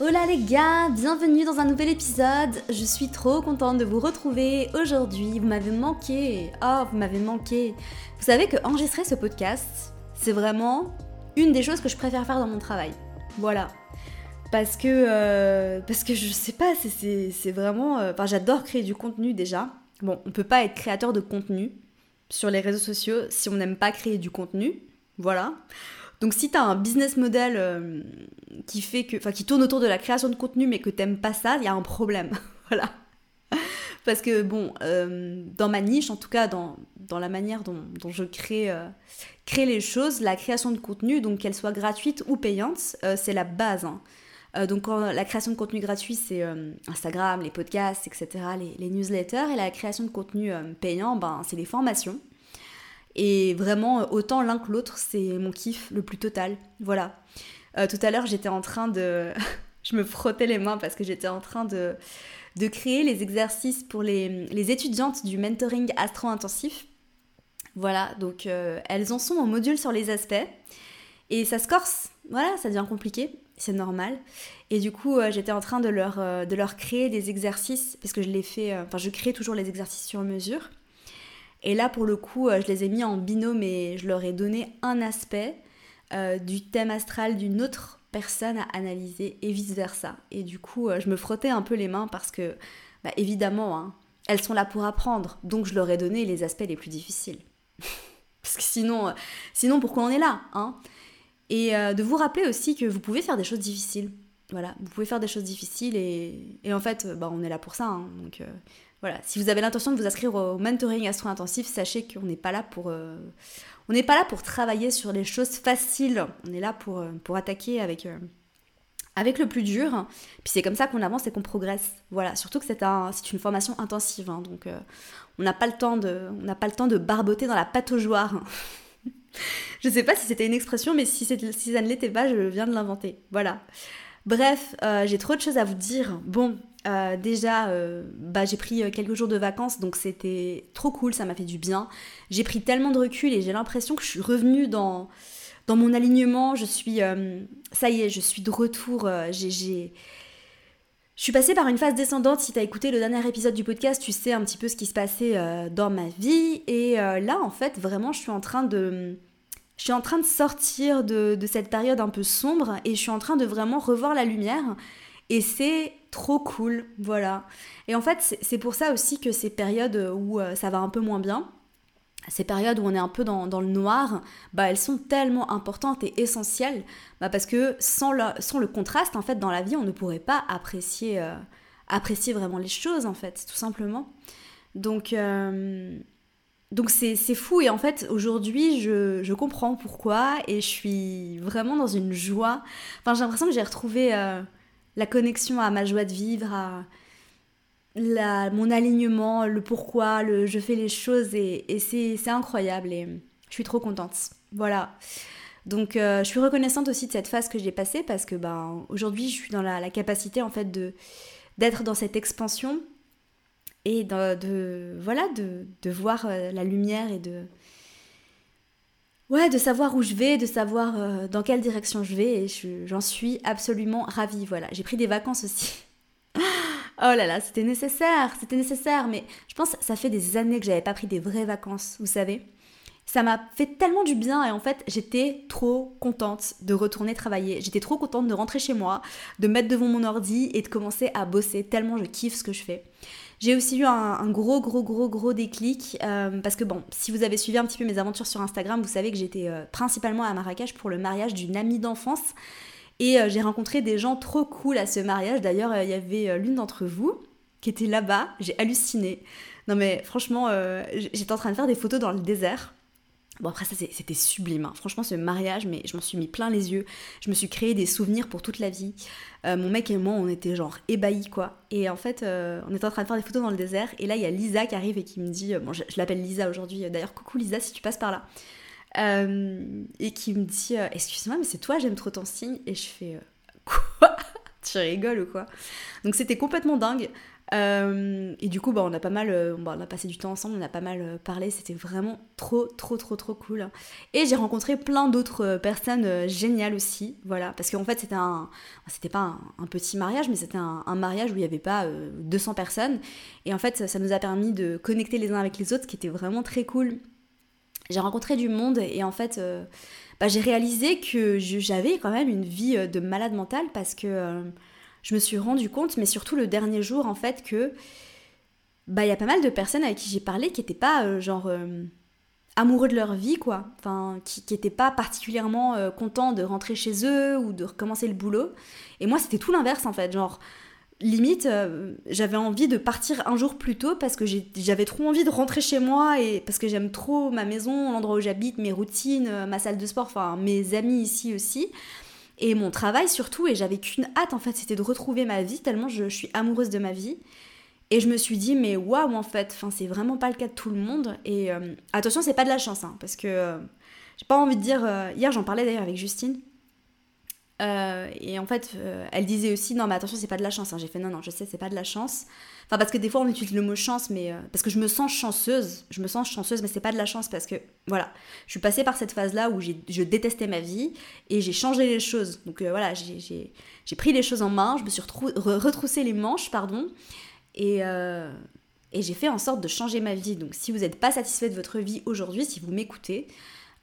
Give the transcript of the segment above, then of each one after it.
Hola les gars, bienvenue dans un nouvel épisode. Je suis trop contente de vous retrouver aujourd'hui. Vous m'avez manqué. Oh, vous m'avez manqué. Vous savez que enregistrer ce podcast, c'est vraiment une des choses que je préfère faire dans mon travail. Voilà. Parce que, euh, parce que je sais pas, c'est vraiment. euh, Enfin, j'adore créer du contenu déjà. Bon, on peut pas être créateur de contenu sur les réseaux sociaux si on n'aime pas créer du contenu. Voilà. Donc si t'as un business model euh, qui fait que, enfin qui tourne autour de la création de contenu mais que t'aimes pas ça, il y a un problème. voilà. Parce que bon, euh, dans ma niche, en tout cas dans, dans la manière dont, je crée, euh, crée les choses, la création de contenu, donc qu'elle soit gratuite ou payante, c'est la base. hein. Donc la création de contenu gratuit, c'est Instagram, les podcasts, etc., les, newsletters, et la création de contenu payant, ben, c'est les formations. Et vraiment, euh, autant l'un que l'autre, c'est mon kiff le plus total. Voilà. Euh, tout à l'heure, j'étais en train de... je me frottais les mains parce que j'étais en train de, de créer les exercices pour les, les étudiantes du mentoring astro-intensif. Voilà, donc euh, elles en sont au module sur les aspects. Et ça se corse. Voilà, ça devient compliqué. C'est normal. Et du coup, j'étais en train de leur, de leur créer des exercices, parce que je les fais... Enfin, je crée toujours les exercices sur mesure. Et là, pour le coup, euh, je les ai mis en binôme et je leur ai donné un aspect euh, du thème astral d'une autre personne à analyser et vice-versa. Et du coup, euh, je me frottais un peu les mains parce que, bah, évidemment, hein, elles sont là pour apprendre. Donc, je leur ai donné les aspects les plus difficiles. parce que sinon, sinon pourquoi on est là hein? Et de vous rappeler aussi que vous pouvez faire des choses difficiles. Voilà, vous pouvez faire des choses difficiles et, en fait, bah, on est là pour ça. hein. donc, voilà, si vous avez l'intention de vous inscrire au mentoring astro-intensif, sachez qu'on n'est pas là pour... euh, on n'est pas là pour travailler sur les choses faciles. On est là pour, euh, attaquer avec, euh, avec le plus dur. Puis c'est comme ça qu'on avance et qu'on progresse. Voilà, surtout que c'est un, c'est une formation intensive. hein, donc on n'a pas, le temps de- barboter dans la pataugeoire. je sais pas si c'était une expression, mais si, ça ne l'était pas, je viens de l'inventer. Voilà. Bref, j'ai trop de choses à vous dire. Bon, euh, déjà, euh, bah, j'ai pris euh, quelques jours de vacances, donc c'était trop cool, ça m'a fait du bien. J'ai pris tellement de recul et j'ai l'impression que je suis revenue dans, dans mon alignement. Je suis, ça y est, je suis de retour. j'ai, Je suis passée par une phase descendante. Si t'as écouté le dernier épisode du podcast, tu sais un petit peu ce qui se passait dans ma vie. Et là, en fait, vraiment, je suis en train de je suis en train de sortir de, de cette période un peu sombre et je suis en train de vraiment revoir la lumière. Et c'est trop cool, voilà. Et en fait, c'est- pour ça aussi que ces périodes où euh, ça va un peu moins bien, ces périodes où on est un peu dans, le noir, bah, elles sont tellement importantes et essentielles, bah, parce que sans le, sans le contraste, en fait, dans la vie, on ne pourrait pas apprécier, euh, apprécier vraiment les choses, en fait, tout simplement. Donc, euh, donc c'est c'est fou et en fait aujourd'hui je, je comprends pourquoi et je suis vraiment dans une joie. Enfin j'ai l'impression que j'ai retrouvé la connexion à ma joie de vivre, à la, mon alignement, le pourquoi, le je fais les choses et, et c'est incroyable et je suis trop contente. Voilà. Donc euh, je suis reconnaissante aussi de cette phase que j'ai passée parce que ben aujourd'hui je suis dans la, la capacité en fait de d'être dans cette expansion et de, de- voilà de, de voir euh, la lumière et de ouais de savoir où je vais de savoir euh, dans quelle direction je vais et je- j'en suis absolument ravie voilà. J'ai pris des vacances aussi. Oh là là c'était nécessaire c'était nécessaire mais je pense que ça fait des années que j'avais pas pris des vraies vacances vous savez. Ça m'a fait tellement du bien et en fait j'étais trop contente de retourner travailler. J'étais trop contente de rentrer chez moi de me mettre devant mon ordi et de commencer à bosser tellement je kiffe ce que je fais j'ai aussi eu un, gros, gros, gros, gros déclic euh, parce que, bon, si vous avez suivi un petit peu mes aventures sur Instagram, vous savez que j'étais euh, principalement à Marrakech pour le mariage d'une amie d'enfance et euh, j'ai rencontré des gens trop cool à ce mariage. D'ailleurs, il y avait l'une d'entre vous qui était là-bas. J'ai halluciné. Non, mais franchement, j'étais en train de faire des photos dans le désert. Bon, après, ça, c'était sublime. hein. Franchement, ce mariage, mais je m'en suis mis plein les yeux. Je me suis créé des souvenirs pour toute la vie. Euh, mon mec et moi, on était genre ébahis, quoi. Et en fait, euh, on était en train de faire des photos dans le désert. Et là, il y a Lisa qui arrive et qui me dit... euh, Bon, je, je l'appelle Lisa aujourd'hui. D'ailleurs, coucou Lisa, si tu passes par là. Et qui me dit Excuse-moi, mais c'est toi, j'aime trop ton signe. Et je fais Quoi? Tu rigoles ou quoi? Donc, c'était complètement dingue. Euh, et du coup, bah, on a pas mal, euh, on a passé du temps ensemble, on a pas mal parlé, c'était vraiment trop, trop, trop, trop cool. Et j'ai rencontré plein d'autres personnes géniales aussi, voilà, parce qu'en fait, c'était un, c'était pas un, petit mariage, mais c'était un, mariage où il n'y avait pas 200 personnes. Et en fait, ça, nous a permis de connecter les uns avec les autres, ce qui était vraiment très cool. J'ai rencontré du monde et en fait, bah, j'ai réalisé que j'avais quand même une vie euh, de malade mentale parce que euh, je me suis rendu compte, mais surtout le dernier jour, en fait, que bah il y a pas mal de personnes avec qui j'ai parlé qui n'étaient pas euh, genre amoureux de leur vie, quoi. Enfin, qui n'étaient pas particulièrement contents de rentrer chez eux ou de recommencer le boulot. Et moi, c'était tout l'inverse, en fait. Genre, limite, euh, j'avais envie de partir un jour plus tôt parce que j'avais trop envie de rentrer chez moi et parce que j'aime trop ma maison, l'endroit où j'habite, mes routines, euh, ma salle de sport, enfin mes amis ici aussi. Et mon travail surtout, et j'avais qu'une hâte en fait, c'était de retrouver ma vie, tellement je, suis amoureuse de ma vie. Et je me suis dit, mais waouh, en fait, c'est vraiment pas le cas de tout le monde. Et euh, attention, c'est pas de la chance, hein, parce que j'ai pas envie de dire. hier, j'en parlais d'ailleurs avec Justine. Euh, et en fait, euh, elle disait aussi non, mais attention, c'est pas de la chance. Hein. J'ai fait non, non, je sais, c'est pas de la chance. Enfin, parce que des fois, on utilise le mot chance, mais euh, parce que je me sens chanceuse. Je me sens chanceuse, mais c'est pas de la chance parce que voilà, je suis passée par cette phase-là où je détestais ma vie et j'ai changé les choses. Donc voilà, j'ai pris les choses en main, je me suis retroussé les manches, pardon, et, et j'ai fait en sorte de changer ma vie. Donc si vous n'êtes pas satisfait de votre vie aujourd'hui, si vous m'écoutez,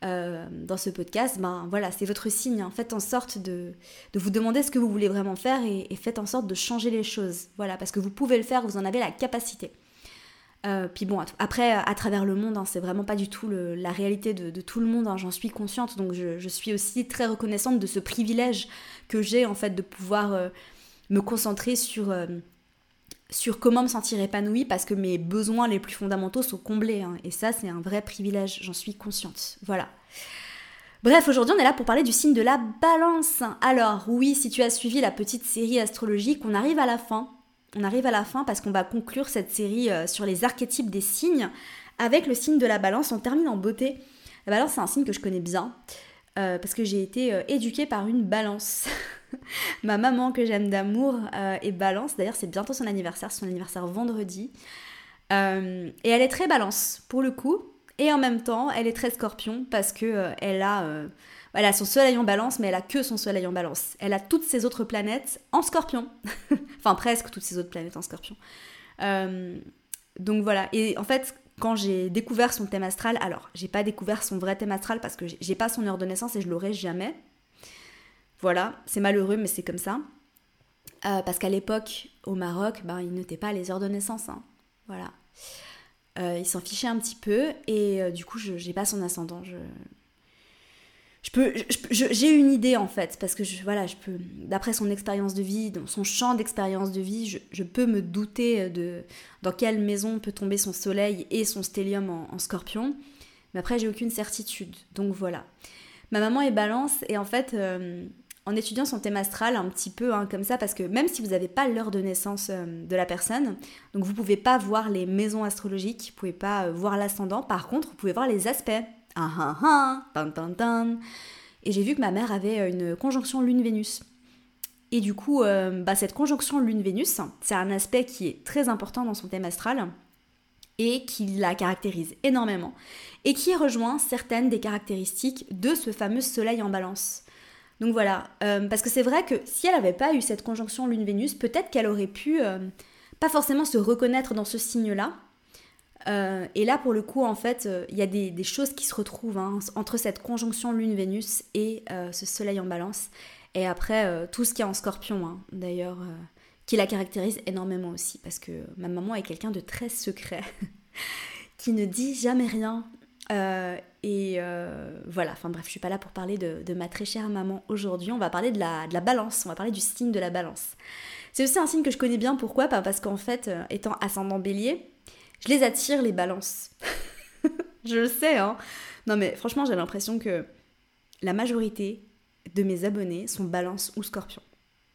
euh, dans ce podcast, ben voilà, c'est votre signe. Hein. Faites en sorte de, de, vous demander ce que vous voulez vraiment faire et, faites en sorte de changer les choses. Voilà, parce que vous pouvez le faire, vous en avez la capacité. Euh, puis bon, après, à travers le monde, hein, c'est vraiment pas du tout la réalité de, tout le monde, hein, j'en suis consciente, donc je, suis aussi très reconnaissante de ce privilège que j'ai en fait de pouvoir euh, me concentrer sur sur comment me sentir épanouie parce que mes besoins les plus fondamentaux sont comblés. Hein. et ça, c'est un vrai privilège, j'en suis consciente. Voilà. Bref, aujourd'hui, on est là pour parler du signe de la balance. Alors, oui, si tu as suivi la petite série astrologique, on arrive à la fin. On arrive à la fin parce qu'on va conclure cette série euh, sur les archétypes des signes avec le signe de la balance. On termine en beauté. La balance, c'est un signe que je connais bien euh, parce que j'ai été euh, éduquée par une balance. Ma maman que j'aime d'amour euh, est balance. D'ailleurs, c'est bientôt son anniversaire, son anniversaire vendredi. Et elle est très balance pour le coup. Et en même temps, elle est très scorpion parce que elle a, elle a son soleil en balance, mais elle a que son soleil en balance. Elle a toutes ses autres planètes en scorpion. enfin, presque toutes ses autres planètes en scorpion. donc voilà. Et en fait, quand j'ai découvert son thème astral, alors j'ai pas découvert son vrai thème astral parce que j'ai pas son heure de naissance et je l'aurai jamais. Voilà, c'est malheureux, mais c'est comme ça. Euh, parce qu'à l'époque, au Maroc, ben, ils pas les heures de naissance. Hein. Voilà. Euh, s'en fichaient un petit peu, et euh, du coup, je n'ai pas son ascendant. J'ai une idée en fait, parce que voilà, je peux, d'après son expérience de vie, son champ d'expérience de vie, je, peux me douter de dans quelle maison peut tomber son soleil et son stellium en, scorpion. Mais après, j'ai aucune certitude. Donc voilà. Ma maman est balance, et en fait en étudiant son thème astral un petit peu hein, comme ça, parce que même si vous n'avez pas l'heure de naissance euh, de la personne, donc vous pouvez pas voir les maisons astrologiques, vous pouvez pas euh, voir l'ascendant, par contre vous pouvez voir les aspects. Ah ah ah, tan tan tan. Et j'ai vu que ma mère avait euh, une conjonction Lune-Vénus. Et du coup, bah, cette conjonction Lune-Vénus, c'est un aspect qui est très important dans son thème astral et qui la caractérise énormément et qui rejoint certaines des caractéristiques de ce fameux soleil en balance. Donc voilà, euh, parce que c'est vrai que si elle n'avait pas eu cette conjonction Lune-Vénus, peut-être qu'elle aurait pu euh, pas forcément se reconnaître dans ce signe-là. Euh, et là, pour le coup, en fait, il y a des, choses qui se retrouvent hein, entre cette conjonction Lune-Vénus et ce Soleil en balance. Et après, tout ce qui est en scorpion, hein, d'ailleurs, qui la caractérise énormément aussi, parce que ma maman est quelqu'un de très secret, qui ne dit jamais rien. Et euh, voilà, enfin bref, je suis pas là pour parler de, ma très chère maman aujourd'hui, on va parler de la, de la, balance, on va parler du signe de la balance. C'est aussi un signe que je connais bien, pourquoi? Parce qu'en fait, euh, étant ascendant bélier, je les attire les balances. je le sais, hein Non mais franchement, j'ai l'impression que la majorité de mes abonnés sont balance ou scorpion.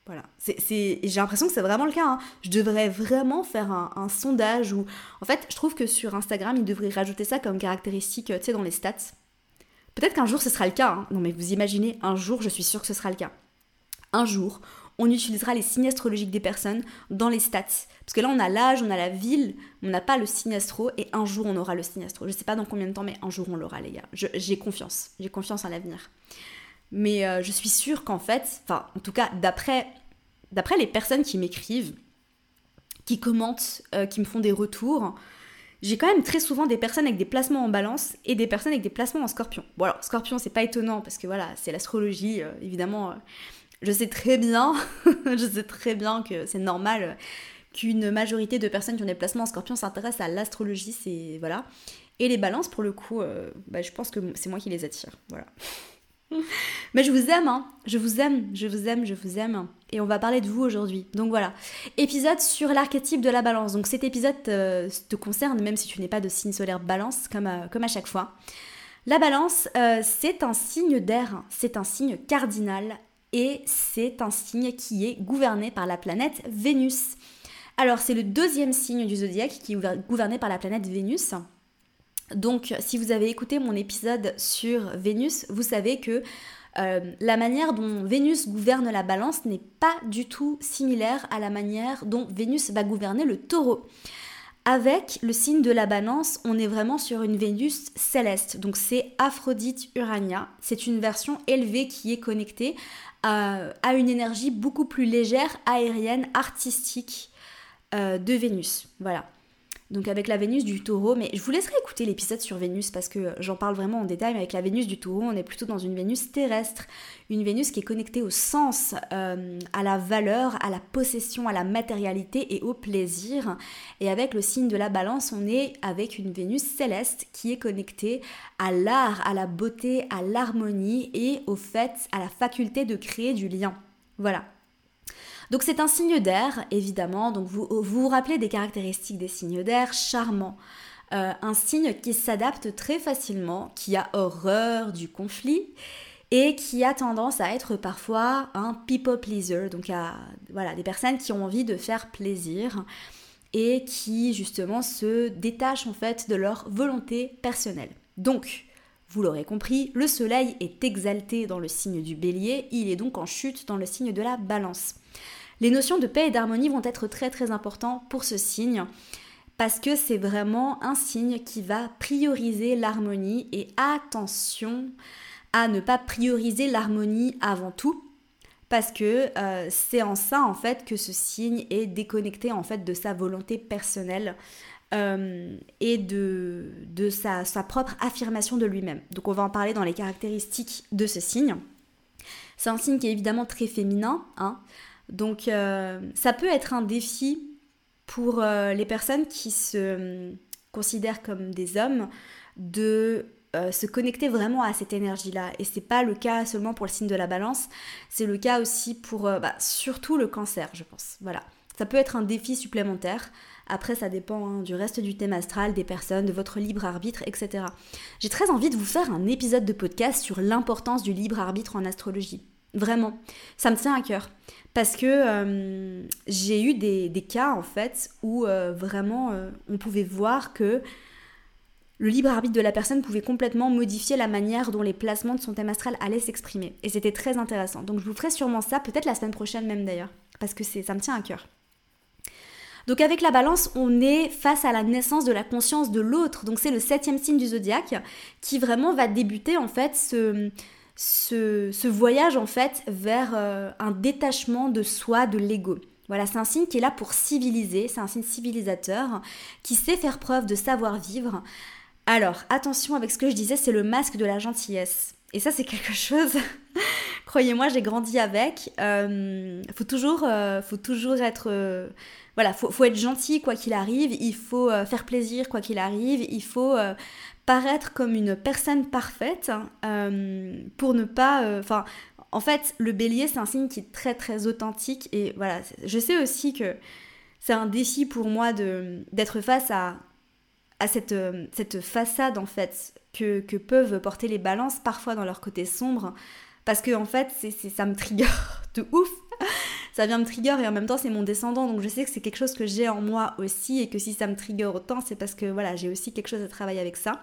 Voilà. C'est, J'ai l'impression que c'est vraiment le cas. Hein. Je devrais vraiment faire un, sondage où. En fait, je trouve que sur Instagram, ils devraient rajouter ça comme caractéristique, tu sais, dans les stats. Peut-être qu'un jour ce sera le cas. Hein. Non, mais vous imaginez, un jour, je suis sûre que ce sera le cas. Un jour, on utilisera les signes astrologiques des personnes dans les stats. Parce que là, on a l'âge, on a la ville, on n'a pas le signe astro, et un jour, on aura le signe astro. Je sais pas dans combien de temps, mais un jour, on l'aura, les gars. J'ai confiance, j'ai confiance en l'avenir. Mais euh, je suis sûre qu'en fait, enfin, en tout cas, d'après les personnes qui m'écrivent, qui commentent, euh, qui me font des retours, j'ai quand même très souvent des personnes avec des placements en balance et des personnes avec des placements en scorpion. Bon alors, scorpion, c'est pas étonnant parce que voilà, c'est l'astrologie, euh, évidemment. Je sais très bien, je sais très bien que c'est normal qu'une majorité de personnes qui ont des placements en scorpion s'intéressent à l'astrologie, c'est voilà. Et les balances, pour le coup, bah, je pense que c'est moi qui les attire, voilà. Mais je vous aime, hein. Je vous aime, je vous aime, je vous aime. Et on va parler de vous aujourd'hui. Donc voilà. Épisode sur l'archétype de la balance. Donc cet épisode euh, te concerne, même si tu n'es pas de signe solaire balance, comme à, comme à chaque fois. La balance, euh, c'est un signe d'air, c'est un signe cardinal et c'est un signe qui est gouverné par la planète Vénus. Alors c'est le deuxième signe du zodiaque qui est gouverné par la planète Vénus. Donc, si vous avez écouté mon épisode sur Vénus, vous savez que euh, la manière dont Vénus gouverne la balance n'est pas du tout similaire à la manière dont Vénus va gouverner le taureau. Avec le signe de la balance, on est vraiment sur une Vénus céleste. Donc c'est Aphrodite Urania. C'est une version élevée qui est connectée à, une énergie beaucoup plus légère, aérienne, artistique euh, de Vénus. Voilà donc avec la Vénus du taureau, mais je vous laisserai écouter l'épisode sur Vénus parce que j'en parle vraiment en détail, mais avec la Vénus du taureau, on est plutôt dans une Vénus terrestre, une Vénus qui est connectée au sens, euh, à la valeur, à la possession, à la matérialité et au plaisir. Et avec le signe de la balance, on est avec une Vénus céleste qui est connectée à l'art, à la beauté, à l'harmonie et au fait, à la faculté de créer du lien. Voilà. Donc c'est un signe d'air, évidemment. Donc vous, vous rappelez des caractéristiques des signes d'air, charmant. Euh, un signe qui s'adapte très facilement, qui a horreur du conflit et qui a tendance à être parfois un people pleaser, donc voilà, des personnes qui ont envie de faire plaisir et qui justement se détachent en fait de leur volonté personnelle. Donc, vous l'aurez compris, le soleil est exalté dans le signe du bélier, il est donc en chute dans le signe de la balance. Les notions de paix et d'harmonie vont être très très importantes pour ce signe parce que c'est vraiment un signe qui va prioriser l'harmonie et attention à ne pas prioriser l'harmonie avant tout parce que euh, c'est en ça en fait que ce signe est déconnecté en fait de sa volonté personnelle euh, et de, sa, propre affirmation de lui-même. Donc on va en parler dans les caractéristiques de ce signe. C'est un signe qui est évidemment très féminin, hein, donc euh, ça peut être un défi pour euh, les personnes qui se euh, considèrent comme des hommes de se connecter vraiment à cette énergie-là. Et c'est pas le cas seulement pour le signe de la balance, c'est le cas aussi pour bah, surtout le cancer, je pense. Voilà. Ça peut être un défi supplémentaire. Après, ça dépend hein, du reste du thème astral, des personnes, de votre libre arbitre, etc. J'ai très envie de vous faire un épisode de podcast sur l'importance du libre arbitre en astrologie. Vraiment, ça me tient à cœur. Parce que euh, j'ai eu des, cas, en fait, où euh, vraiment euh, on pouvait voir que le libre arbitre de la personne pouvait complètement modifier la manière dont les placements de son thème astral allaient s'exprimer. Et c'était très intéressant. Donc je vous ferai sûrement ça, peut-être la semaine prochaine même d'ailleurs, parce que ça me tient à cœur. Donc avec la balance, on est face à la naissance de la conscience de l'autre. Donc c'est le septième signe du zodiaque qui vraiment va débuter en fait ce, ce, voyage en fait vers euh, un détachement de soi, de l'ego. Voilà, c'est un signe qui est là pour civiliser, c'est un signe civilisateur, qui sait faire preuve de savoir-vivre. Alors, attention avec ce que je disais, c'est le masque de la gentillesse. Et ça, c'est quelque chose, croyez-moi, j'ai grandi avec. Euh, faut, toujours, euh, faut toujours être... voilà, faut, faut, être gentil quoi qu'il arrive, il faut faire plaisir quoi qu'il arrive, il faut paraître comme une personne parfaite euh, pour ne pas... Euh, enfin, en fait, le bélier, c'est un signe qui est très très authentique et voilà, je sais aussi que c'est un défi pour moi d'être face à, à cette, euh, cette façade en fait que, que, peuvent porter les balances parfois dans leur côté sombre parce que en fait ça me trigger de ouf. Ça vient me trigger et en même temps c'est mon descendant donc je sais que c'est quelque chose que j'ai en moi aussi et que si ça me trigger autant c'est parce que voilà j'ai aussi quelque chose à travailler avec ça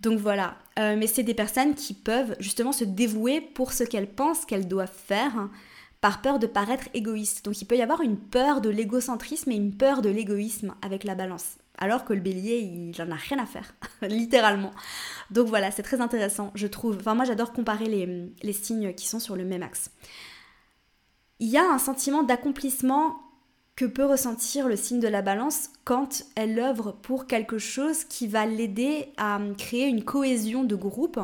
donc voilà, euh, mais c'est des personnes qui peuvent justement se dévouer pour ce qu'elles pensent qu'elles doivent faire, par peur de paraître égoïste. Donc il peut y avoir une peur de l'égocentrisme et une peur de l'égoïsme avec la balance. Alors que le bélier, il n'en a rien à faire, littéralement. Donc voilà, c'est très intéressant, je trouve. Enfin, moi, j'adore comparer les, les signes qui sont sur le même axe. Il y a un sentiment d'accomplissement que peut ressentir le signe de la balance quand elle œuvre pour quelque chose qui va l'aider à créer une cohésion de groupe?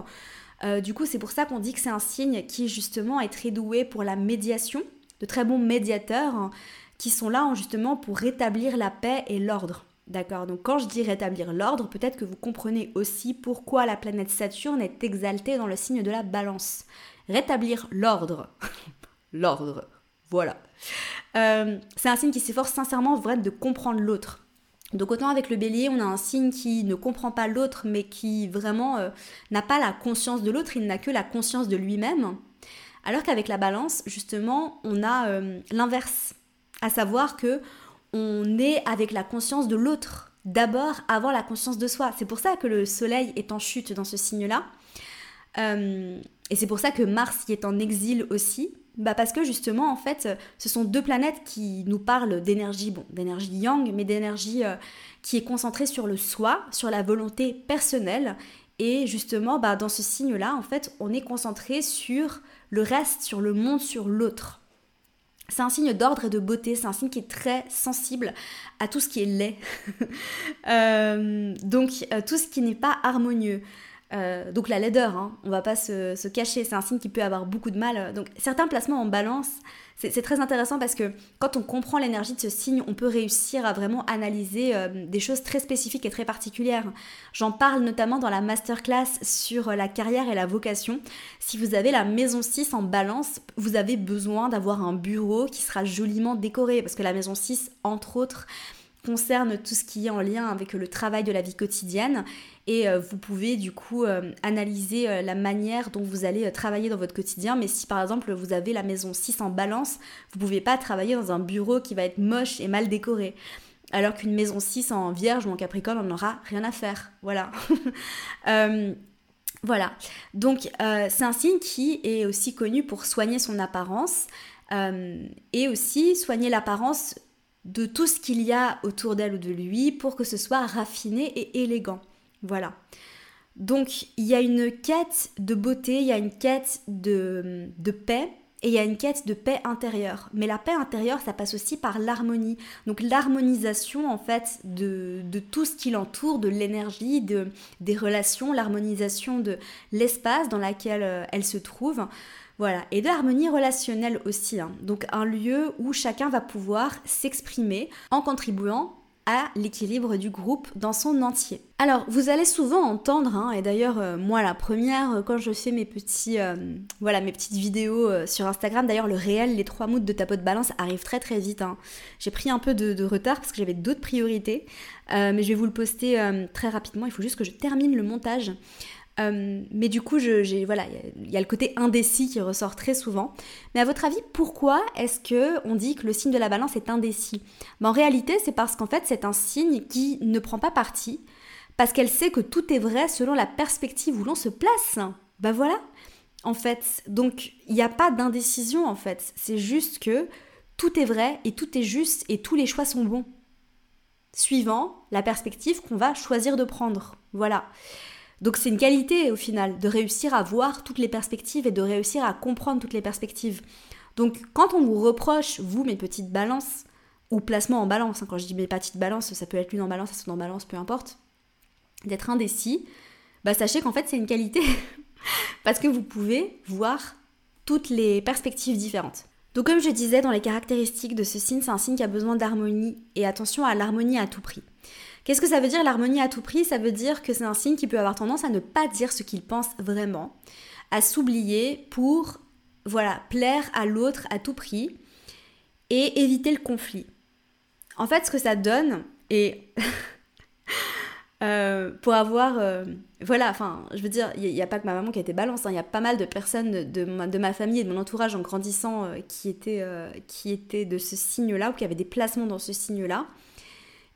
Euh, du coup, c'est pour ça qu'on dit que c'est un signe qui justement est très doué pour la médiation, de très bons médiateurs hein, qui sont là justement pour rétablir la paix et l'ordre. D'accord? Donc quand je dis rétablir l'ordre, peut-être que vous comprenez aussi pourquoi la planète Saturne est exaltée dans le signe de la balance. Rétablir l'ordre. l'ordre. Voilà. Euh, c'est un signe qui s'efforce sincèrement vraiment de comprendre l'autre. Donc autant avec le bélier, on a un signe qui ne comprend pas l'autre, mais qui vraiment euh, n'a pas la conscience de l'autre, il n'a que la conscience de lui-même. Alors qu'avec la balance, justement, on a euh, l'inverse, à savoir que on est avec la conscience de l'autre. D'abord, avoir la conscience de soi. C'est pour ça que le soleil est en chute dans ce signe-là. Et c'est pour ça que Mars y est en exil aussi, bah parce que justement, en fait, ce sont deux planètes qui nous parlent d'énergie, bon, d'énergie yang, mais d'énergie euh, qui est concentrée sur le soi, sur la volonté personnelle. Et justement, bah, dans ce signe-là, en fait, on est concentré sur le reste, sur le monde, sur l'autre. C'est un signe d'ordre et de beauté, c'est un signe qui est très sensible à tout ce qui est laid. Euh, donc, euh, tout ce qui n'est pas harmonieux. Euh, donc la laideur, hein, on va pas se, cacher, c'est un signe qui peut avoir beaucoup de mal. Donc certains placements en balance, c'est très intéressant parce que quand on comprend l'énergie de ce signe, on peut réussir à vraiment analyser euh, des choses très spécifiques et très particulières. J'en parle notamment dans la masterclass sur la carrière et la vocation. Si vous avez la maison 6 en balance, vous avez besoin d'avoir un bureau qui sera joliment décoré parce que la maison 6, entre autres, concerne tout ce qui est en lien avec le travail de la vie quotidienne. Et euh, vous pouvez du coup euh, analyser euh, la manière dont vous allez travailler dans votre quotidien. Mais si par exemple vous avez la maison 6 en balance vous pouvez pas travailler dans un bureau qui va être moche et mal décoré. Alors qu'une maison 6 en vierge ou en capricorne on n'aura rien à faire. Voilà. Voilà. Donc c'est un signe qui est aussi connu pour soigner son apparence et aussi soigner l'apparence de tout ce qu'il y a autour d'elle ou de lui pour que ce soit raffiné et élégant. Voilà. Donc il y a une quête de beauté, il y a une quête de, paix et il y a une quête de paix intérieure. Mais la paix intérieure, ça passe aussi par l'harmonie. Donc l'harmonisation en fait de, de tout ce qui l'entoure, de l'énergie, de, des relations, l'harmonisation de l'espace dans lequel euh, elle se trouve. Voilà, et de relationnelle aussi. Hein. Donc un lieu où chacun va pouvoir s'exprimer en contribuant à l'équilibre du groupe dans son entier. Alors, vous allez souvent entendre, hein, et d'ailleurs euh, moi la première, euh, quand je fais mes petits, euh, voilà, mes petites vidéos sur Instagram, d'ailleurs le réel, les trois moods de ta de balance arrivent très très vite. Hein. J'ai pris un peu de, retard parce que j'avais d'autres priorités, mais je vais vous le poster très rapidement. Il faut juste que je termine le montage. Euh, mais du coup, il voilà, y, a le côté indécis qui ressort très souvent. Mais à votre avis, pourquoi est-ce que on dit que le signe de la balance est indécis? Ben, En réalité, c'est parce qu'en fait, c'est un signe qui ne prend pas parti, parce qu'elle sait que tout est vrai selon la perspective où l'on se place. Ben voilà, en fait. Donc, il n'y a pas d'indécision, en fait. C'est juste que tout est vrai et tout est juste et tous les choix sont bons. Suivant la perspective qu'on va choisir de prendre. Voilà. Donc c'est une qualité au final de réussir à voir toutes les perspectives et de réussir à comprendre toutes les perspectives. Donc quand on vous reproche, vous mes petites balances, ou placement en balance, hein, quand je dis mes petites balances, ça peut être l'une en balance, ça en balance, peu importe, d'être indécis, bah sachez qu'en fait c'est une qualité. Parce que vous pouvez voir toutes les perspectives différentes. Donc comme je disais, dans les caractéristiques de ce signe, c'est un signe qui a besoin d'harmonie, et attention à l'harmonie à tout prix. Qu'est-ce que ça veut dire l'harmonie à tout prix? Ça veut dire que c'est un signe qui peut avoir tendance à ne pas dire ce qu'il pense vraiment, à s'oublier pour voilà, plaire à l'autre à tout prix et éviter le conflit. En fait, ce que ça donne, et euh, pour avoir. Euh, voilà, enfin, je veux dire, il n'y a, pas que ma maman qui a été balance, hein. il y a pas mal de personnes de, ma, famille et de mon entourage en grandissant euh, qui, étaient, qui étaient de ce signe-là ou qui avaient des placements dans ce signe-là.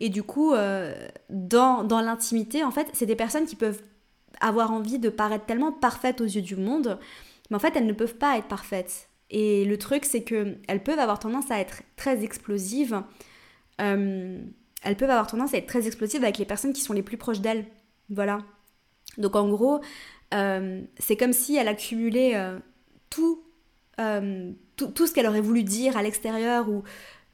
Et du coup, euh, dans, l'intimité, en fait, c'est des personnes qui peuvent avoir envie de paraître tellement parfaites aux yeux du monde, mais en fait, elles ne peuvent pas être parfaites. Et le truc, c'est qu'elles peuvent avoir tendance à être très explosives. Euh, elles peuvent avoir tendance à être très explosives avec les personnes qui sont les plus proches d'elles. Voilà. Donc en gros, euh, c'est comme si elle accumulait tout, tout, tout, ce qu'elle aurait voulu dire à l'extérieur ou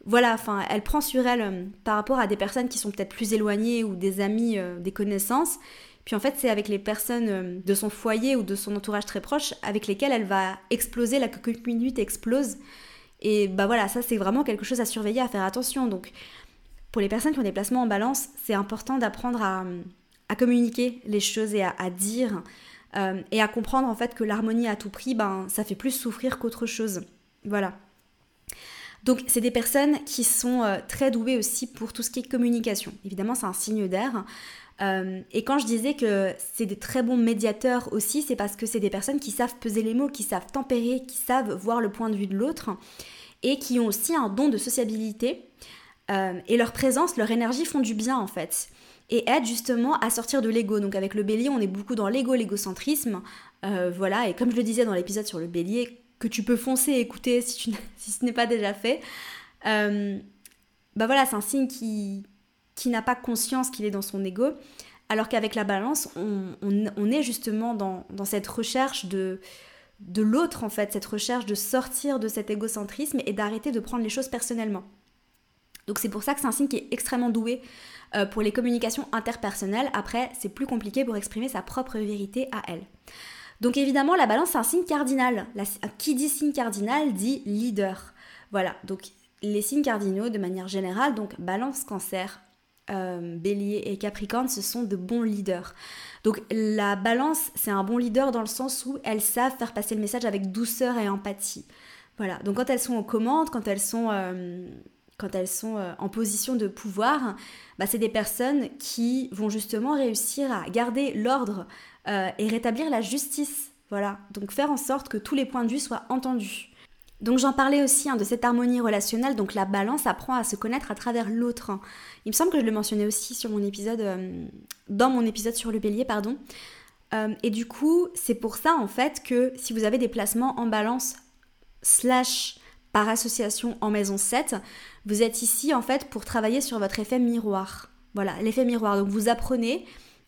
voilà, enfin, elle prend sur elle par rapport à des personnes qui sont peut-être plus éloignées ou des amis, des connaissances. Puis en fait, c'est avec les personnes de son foyer ou de son entourage très proche avec lesquelles elle va exploser, la coquille minute explose. Et bah voilà, ça c'est vraiment quelque chose à surveiller, à faire attention. Donc pour les personnes qui ont des placements en balance, c'est important d'apprendre à, communiquer les choses et à, dire euh, et à comprendre en fait que l'harmonie à tout prix, ben, ça fait plus souffrir qu'autre chose. Voilà. Donc c'est des personnes qui sont euh, très douées aussi pour tout ce qui est communication. Évidemment, c'est un signe d'air. Euh, et quand je disais que c'est des très bons médiateurs aussi, c'est parce que c'est des personnes qui savent peser les mots, qui savent tempérer, qui savent voir le point de vue de l'autre et qui ont aussi un don de sociabilité. Euh, et leur présence, leur énergie font du bien en fait. Et aident justement à sortir de l'ego. Donc avec le bélier, on est beaucoup dans l'ego, l'égocentrisme. Voilà, et comme je le disais dans l'épisode sur le bélier, que tu peux foncer et écouter si, si ce n'est pas déjà fait. Euh, bah voilà, c'est un signe qui, qui n'a pas conscience qu'il est dans son ego. Alors qu'avec la balance, on, on, est justement dans, dans cette recherche de, de l'autre en fait, cette recherche de sortir de cet égocentrisme et d'arrêter de prendre les choses personnellement. Donc c'est pour ça que c'est un signe qui est extrêmement doué euh, pour les communications interpersonnelles. Après, c'est plus compliqué pour exprimer sa propre vérité à elle. Donc évidemment, la balance, c'est un signe cardinal. qui dit signe cardinal dit leader. Voilà, donc les signes cardinaux de manière générale, donc balance, cancer, euh, bélier et capricorne, ce sont de bons leaders. Donc la balance, c'est un bon leader dans le sens où elles savent faire passer le message avec douceur et empathie. Voilà, donc quand elles sont aux commandes, quand elles sont euh, quand elles sont euh, en position de pouvoir, bah, c'est des personnes qui vont justement réussir à garder l'ordre euh, et rétablir la justice. Voilà, donc faire en sorte que tous les points de vue soient entendus. Donc j'en parlais aussi hein, de cette harmonie relationnelle, donc la balance apprend à se connaître à travers l'autre. Il me semble que je le mentionnais aussi sur mon épisode, euh, dans mon épisode sur le bélier, pardon. et du coup, c'est pour ça en fait que si vous avez des placements en balance slash par association en maison 7, vous êtes ici en fait pour travailler sur votre effet miroir. Voilà, l'effet miroir. Donc vous apprenez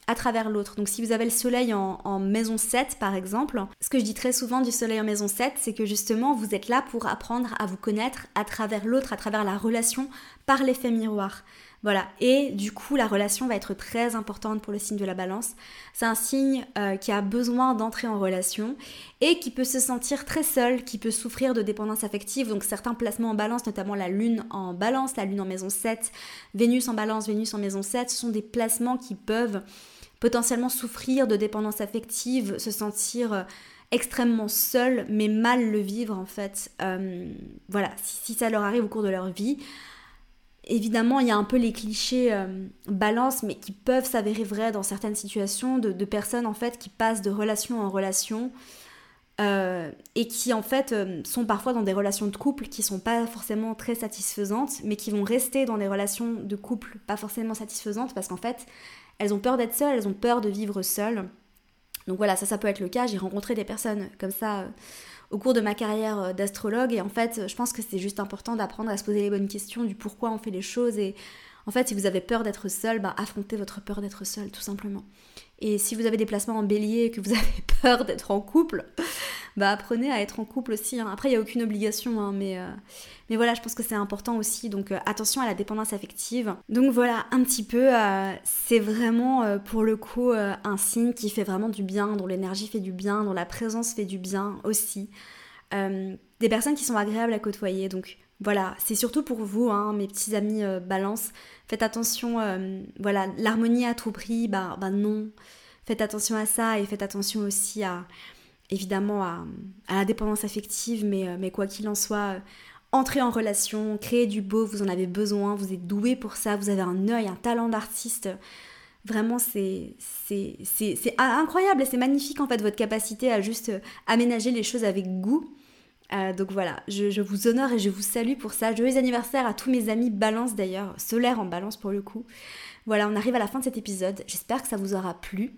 à travers l'autre. Donc si vous avez le soleil en, maison 7 par exemple, ce que je dis très souvent du soleil en maison 7, c'est que justement vous êtes là pour apprendre à vous connaître à travers l'autre, à travers la relation par l'effet miroir. Voilà, et du coup la relation va être très importante pour le signe de la balance. C'est un signe euh, qui a besoin d'entrer en relation et qui peut se sentir très seul, qui peut souffrir de dépendance affective. Donc certains placements en balance, notamment la lune en balance, la lune en maison 7, Vénus en balance, Vénus en maison 7, ce sont des placements qui peuvent potentiellement souffrir de dépendance affective, se sentir... Euh, extrêmement seul mais mal le vivre en fait. Euh, voilà, si, ça leur arrive au cours de leur vie, Évidemment, il y a un peu les clichés euh, balance, mais qui peuvent s'avérer vrais dans certaines situations de, personnes en fait qui passent de relation en relation euh, et qui en fait euh, sont parfois dans des relations de couple qui sont pas forcément très satisfaisantes, mais qui vont rester dans des relations de couple pas forcément satisfaisantes parce qu'en fait elles ont peur d'être seules, elles ont peur de vivre seules. Donc voilà, ça ça peut être le cas. J'ai rencontré des personnes comme ça au cours de ma carrière euh, d'astrologue. Et en fait, je pense que c'est juste important d'apprendre à se poser les bonnes questions du pourquoi on fait les choses. Et en fait, si vous avez peur d'être seul, bah, affrontez votre peur d'être seul, tout simplement. Et si vous avez des placements en bélier et que vous avez peur d'être en couple, bah apprenez à être en couple aussi. Hein. Après, il n'y a aucune obligation, hein, mais, euh, mais voilà, je pense que c'est important aussi. Donc euh, attention à la dépendance affective. Donc voilà, un petit peu, euh, c'est vraiment pour le coup un signe qui fait vraiment du bien, dont l'énergie fait du bien, dont la présence fait du bien aussi. des personnes qui sont agréables à côtoyer. Donc voilà, c'est surtout pour vous, hein, mes petits amis balance. Faites attention, voilà, l'harmonie à tout prix, bah, bah non. Faites attention à ça et faites attention aussi à, évidemment à, la dépendance affective, mais, euh, quoi qu'il en soit, euh, entrez en relation, créez du beau, vous en avez besoin, vous êtes doué pour ça, vous avez un œil, un talent d'artiste. Vraiment, c'est incroyable et c'est magnifique en fait votre capacité à juste euh, aménager les choses avec goût. donc voilà, je, je, vous honore et je vous salue pour ça. Joyeux anniversaire à tous mes amis balance d'ailleurs, solaire en balance pour le coup. Voilà, on arrive à la fin de cet épisode. J'espère que ça vous aura plu.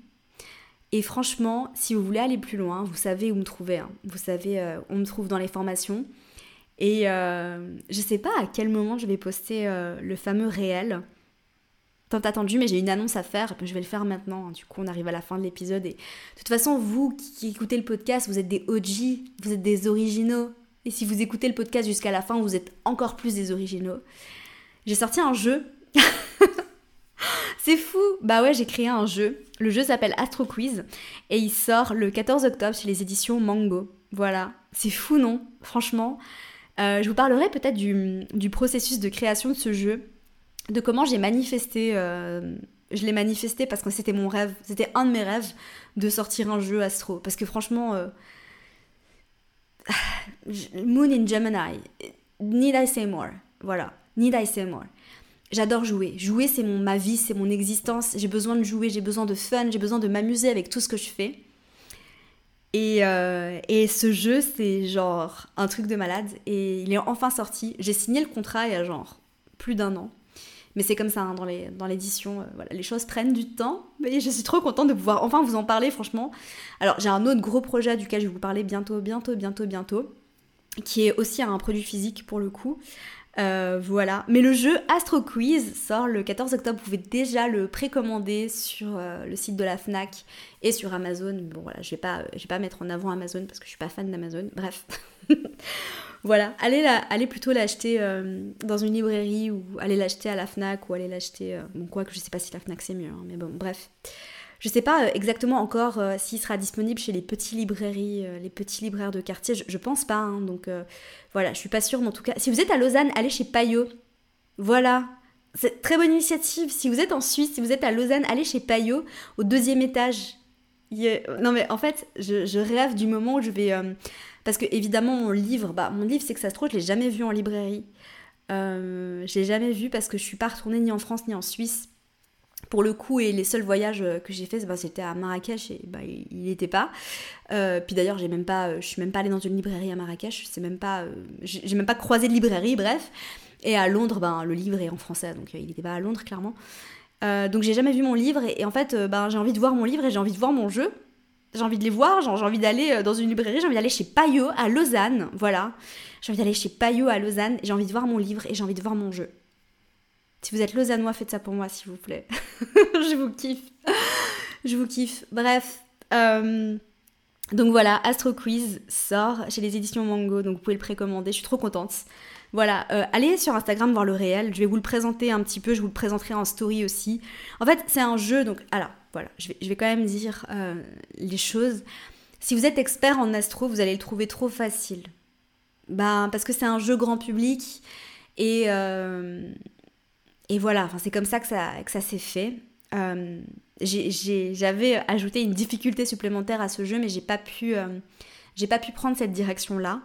Et franchement, si vous voulez aller plus loin, vous savez où me trouver. Hein. Vous savez, euh, on me trouve dans les formations. Et euh, je sais pas à quel moment je vais poster euh, le fameux réel. Tant attendu, mais j'ai une annonce à faire, je vais le faire maintenant. Du coup, on arrive à la fin de l'épisode. Et de toute façon, vous qui écoutez le podcast, vous êtes des OG, vous êtes des originaux. Et si vous écoutez le podcast jusqu'à la fin, vous êtes encore plus des originaux. J'ai sorti un jeu. C'est fou Bah ouais, j'ai créé un jeu. Le jeu s'appelle Astro Quiz et il sort le 14 octobre sur les éditions Mango. Voilà. C'est fou, non? Franchement. Euh, je vous parlerai peut-être du, processus de création de ce jeu, de comment j'ai manifesté. Euh, je l'ai manifesté parce que c'était mon rêve, c'était un de mes rêves de sortir un jeu astro. Parce que franchement, euh, Moon in Gemini, need I say more? Voilà, need I say more? J'adore jouer. Jouer, c'est mon, ma vie, c'est mon existence. J'ai besoin de jouer, j'ai besoin de fun, j'ai besoin de m'amuser avec tout ce que je fais. Et, euh, et ce jeu, c'est genre un truc de malade. Et il est enfin sorti. J'ai signé le contrat il y a genre plus d'un an. Mais c'est comme ça hein, dans l'édition. Dans euh, voilà, les choses prennent du temps. Mais je suis trop contente de pouvoir enfin vous en parler, franchement. Alors, j'ai un autre gros projet duquel je vais vous parler bientôt, bientôt, bientôt, bientôt. Qui est aussi un produit physique pour le coup. Euh, voilà. Mais le jeu Astro Quiz sort le 14 octobre. Vous pouvez déjà le précommander sur euh, le site de la Fnac et sur Amazon. Bon voilà, je vais pas, pas mettre en avant Amazon parce que je suis pas fan d'Amazon. Bref. voilà, allez, allez plutôt l'acheter euh, dans une librairie ou allez l'acheter à la Fnac ou allez l'acheter. bon, quoi que je sais pas si la Fnac c'est mieux, hein, mais bon, bref. Je sais pas exactement encore s'il sera disponible chez les petits librairies, les petits libraires de quartier. Je, je pense pas, hein, donc voilà, je suis pas sûre, mais en tout cas, si vous êtes à Lausanne, allez chez Payot. Voilà. C'est très bonne initiative. Si vous êtes en Suisse, si vous êtes à Lausanne, allez chez Payot, au deuxième étage. Non mais en fait, je, rêve du moment où je vais... Euh, parce que évidemment, mon livre, bah, mon livre, c'est que ça se trouve, je l'ai jamais vu en librairie. Euh, je l'ai jamais vu parce que je suis pas retournée ni en France ni en Suisse pour le coup, et les seuls voyages euh, que j'ai fait, bah, c'était à Marrakech et bah, il n'était pas. Euh, puis d'ailleurs, j'ai même euh, suis même pas allée dans une librairie à Marrakech. C'est même j'ai même pas croisé de librairie, bref. Et à Londres, ben, le livre est en français, donc il n'était pas à Londres clairement. donc j'ai jamais vu mon livre et, en fait, ben, j'ai envie de voir mon livre et j'ai envie de voir mon jeu. J'ai envie de les voir, j'ai envie d'aller dans une librairie, j'ai envie d'aller chez Payot à Lausanne, voilà. J'ai envie d'aller chez Payot à Lausanne, j'ai envie de voir mon livre et j'ai envie de voir mon jeu. Si vous êtes lausannois, faites ça pour moi, s'il vous plaît. je vous kiffe. je vous kiffe. Bref. Euh, donc voilà, Astro Quiz sort chez les éditions Mango, donc vous pouvez le précommander. Je suis trop contente. Voilà, euh, allez sur Instagram voir le réel. Je vais vous le présenter un petit peu. Je vous le présenterai en story aussi. En fait, c'est un jeu, donc alors voilà, je vais, quand même dire euh, les choses. Si vous êtes expert en astro, vous allez le trouver trop facile. Ben, parce que c'est un jeu grand public et et voilà, c'est comme ça que ça, s'est fait. Euh, j'avais ajouté une difficulté supplémentaire à ce jeu, mais j'ai pas pu, euh, pas pu prendre cette direction-là.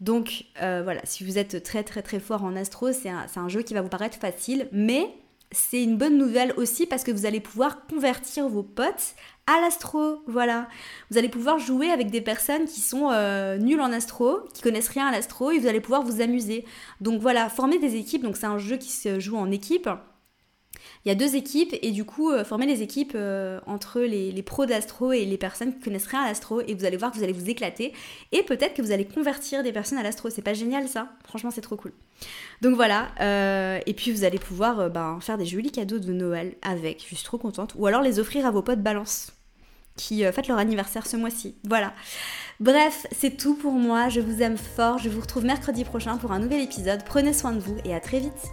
Donc euh, voilà, si vous êtes très très très fort en astro, c'est un, un, jeu qui va vous paraître facile, mais c'est une bonne nouvelle aussi parce que vous allez pouvoir convertir vos potes à l'astro. Voilà. Vous allez pouvoir jouer avec des personnes qui sont euh, nulles en astro, qui connaissent rien à l'astro et vous allez pouvoir vous amuser. Donc voilà, former des équipes. Donc c'est un jeu qui se joue en équipe. Il y a deux équipes et du coup, euh, former les équipes euh, entre les, pros d'astro et les personnes qui connaissent rien à l'astro et vous allez voir que vous allez vous éclater et peut-être que vous allez convertir des personnes à l'astro. C'est pas génial ça? Franchement, c'est trop cool. Donc voilà, euh, et puis vous allez pouvoir ben, faire des jolis cadeaux de Noël avec, je suis trop contente, ou alors les offrir à vos potes balance qui fêtent leur anniversaire ce mois-ci. Voilà. Bref, c'est tout pour moi, je vous aime fort, je vous retrouve mercredi prochain pour un nouvel épisode, prenez soin de vous et à très vite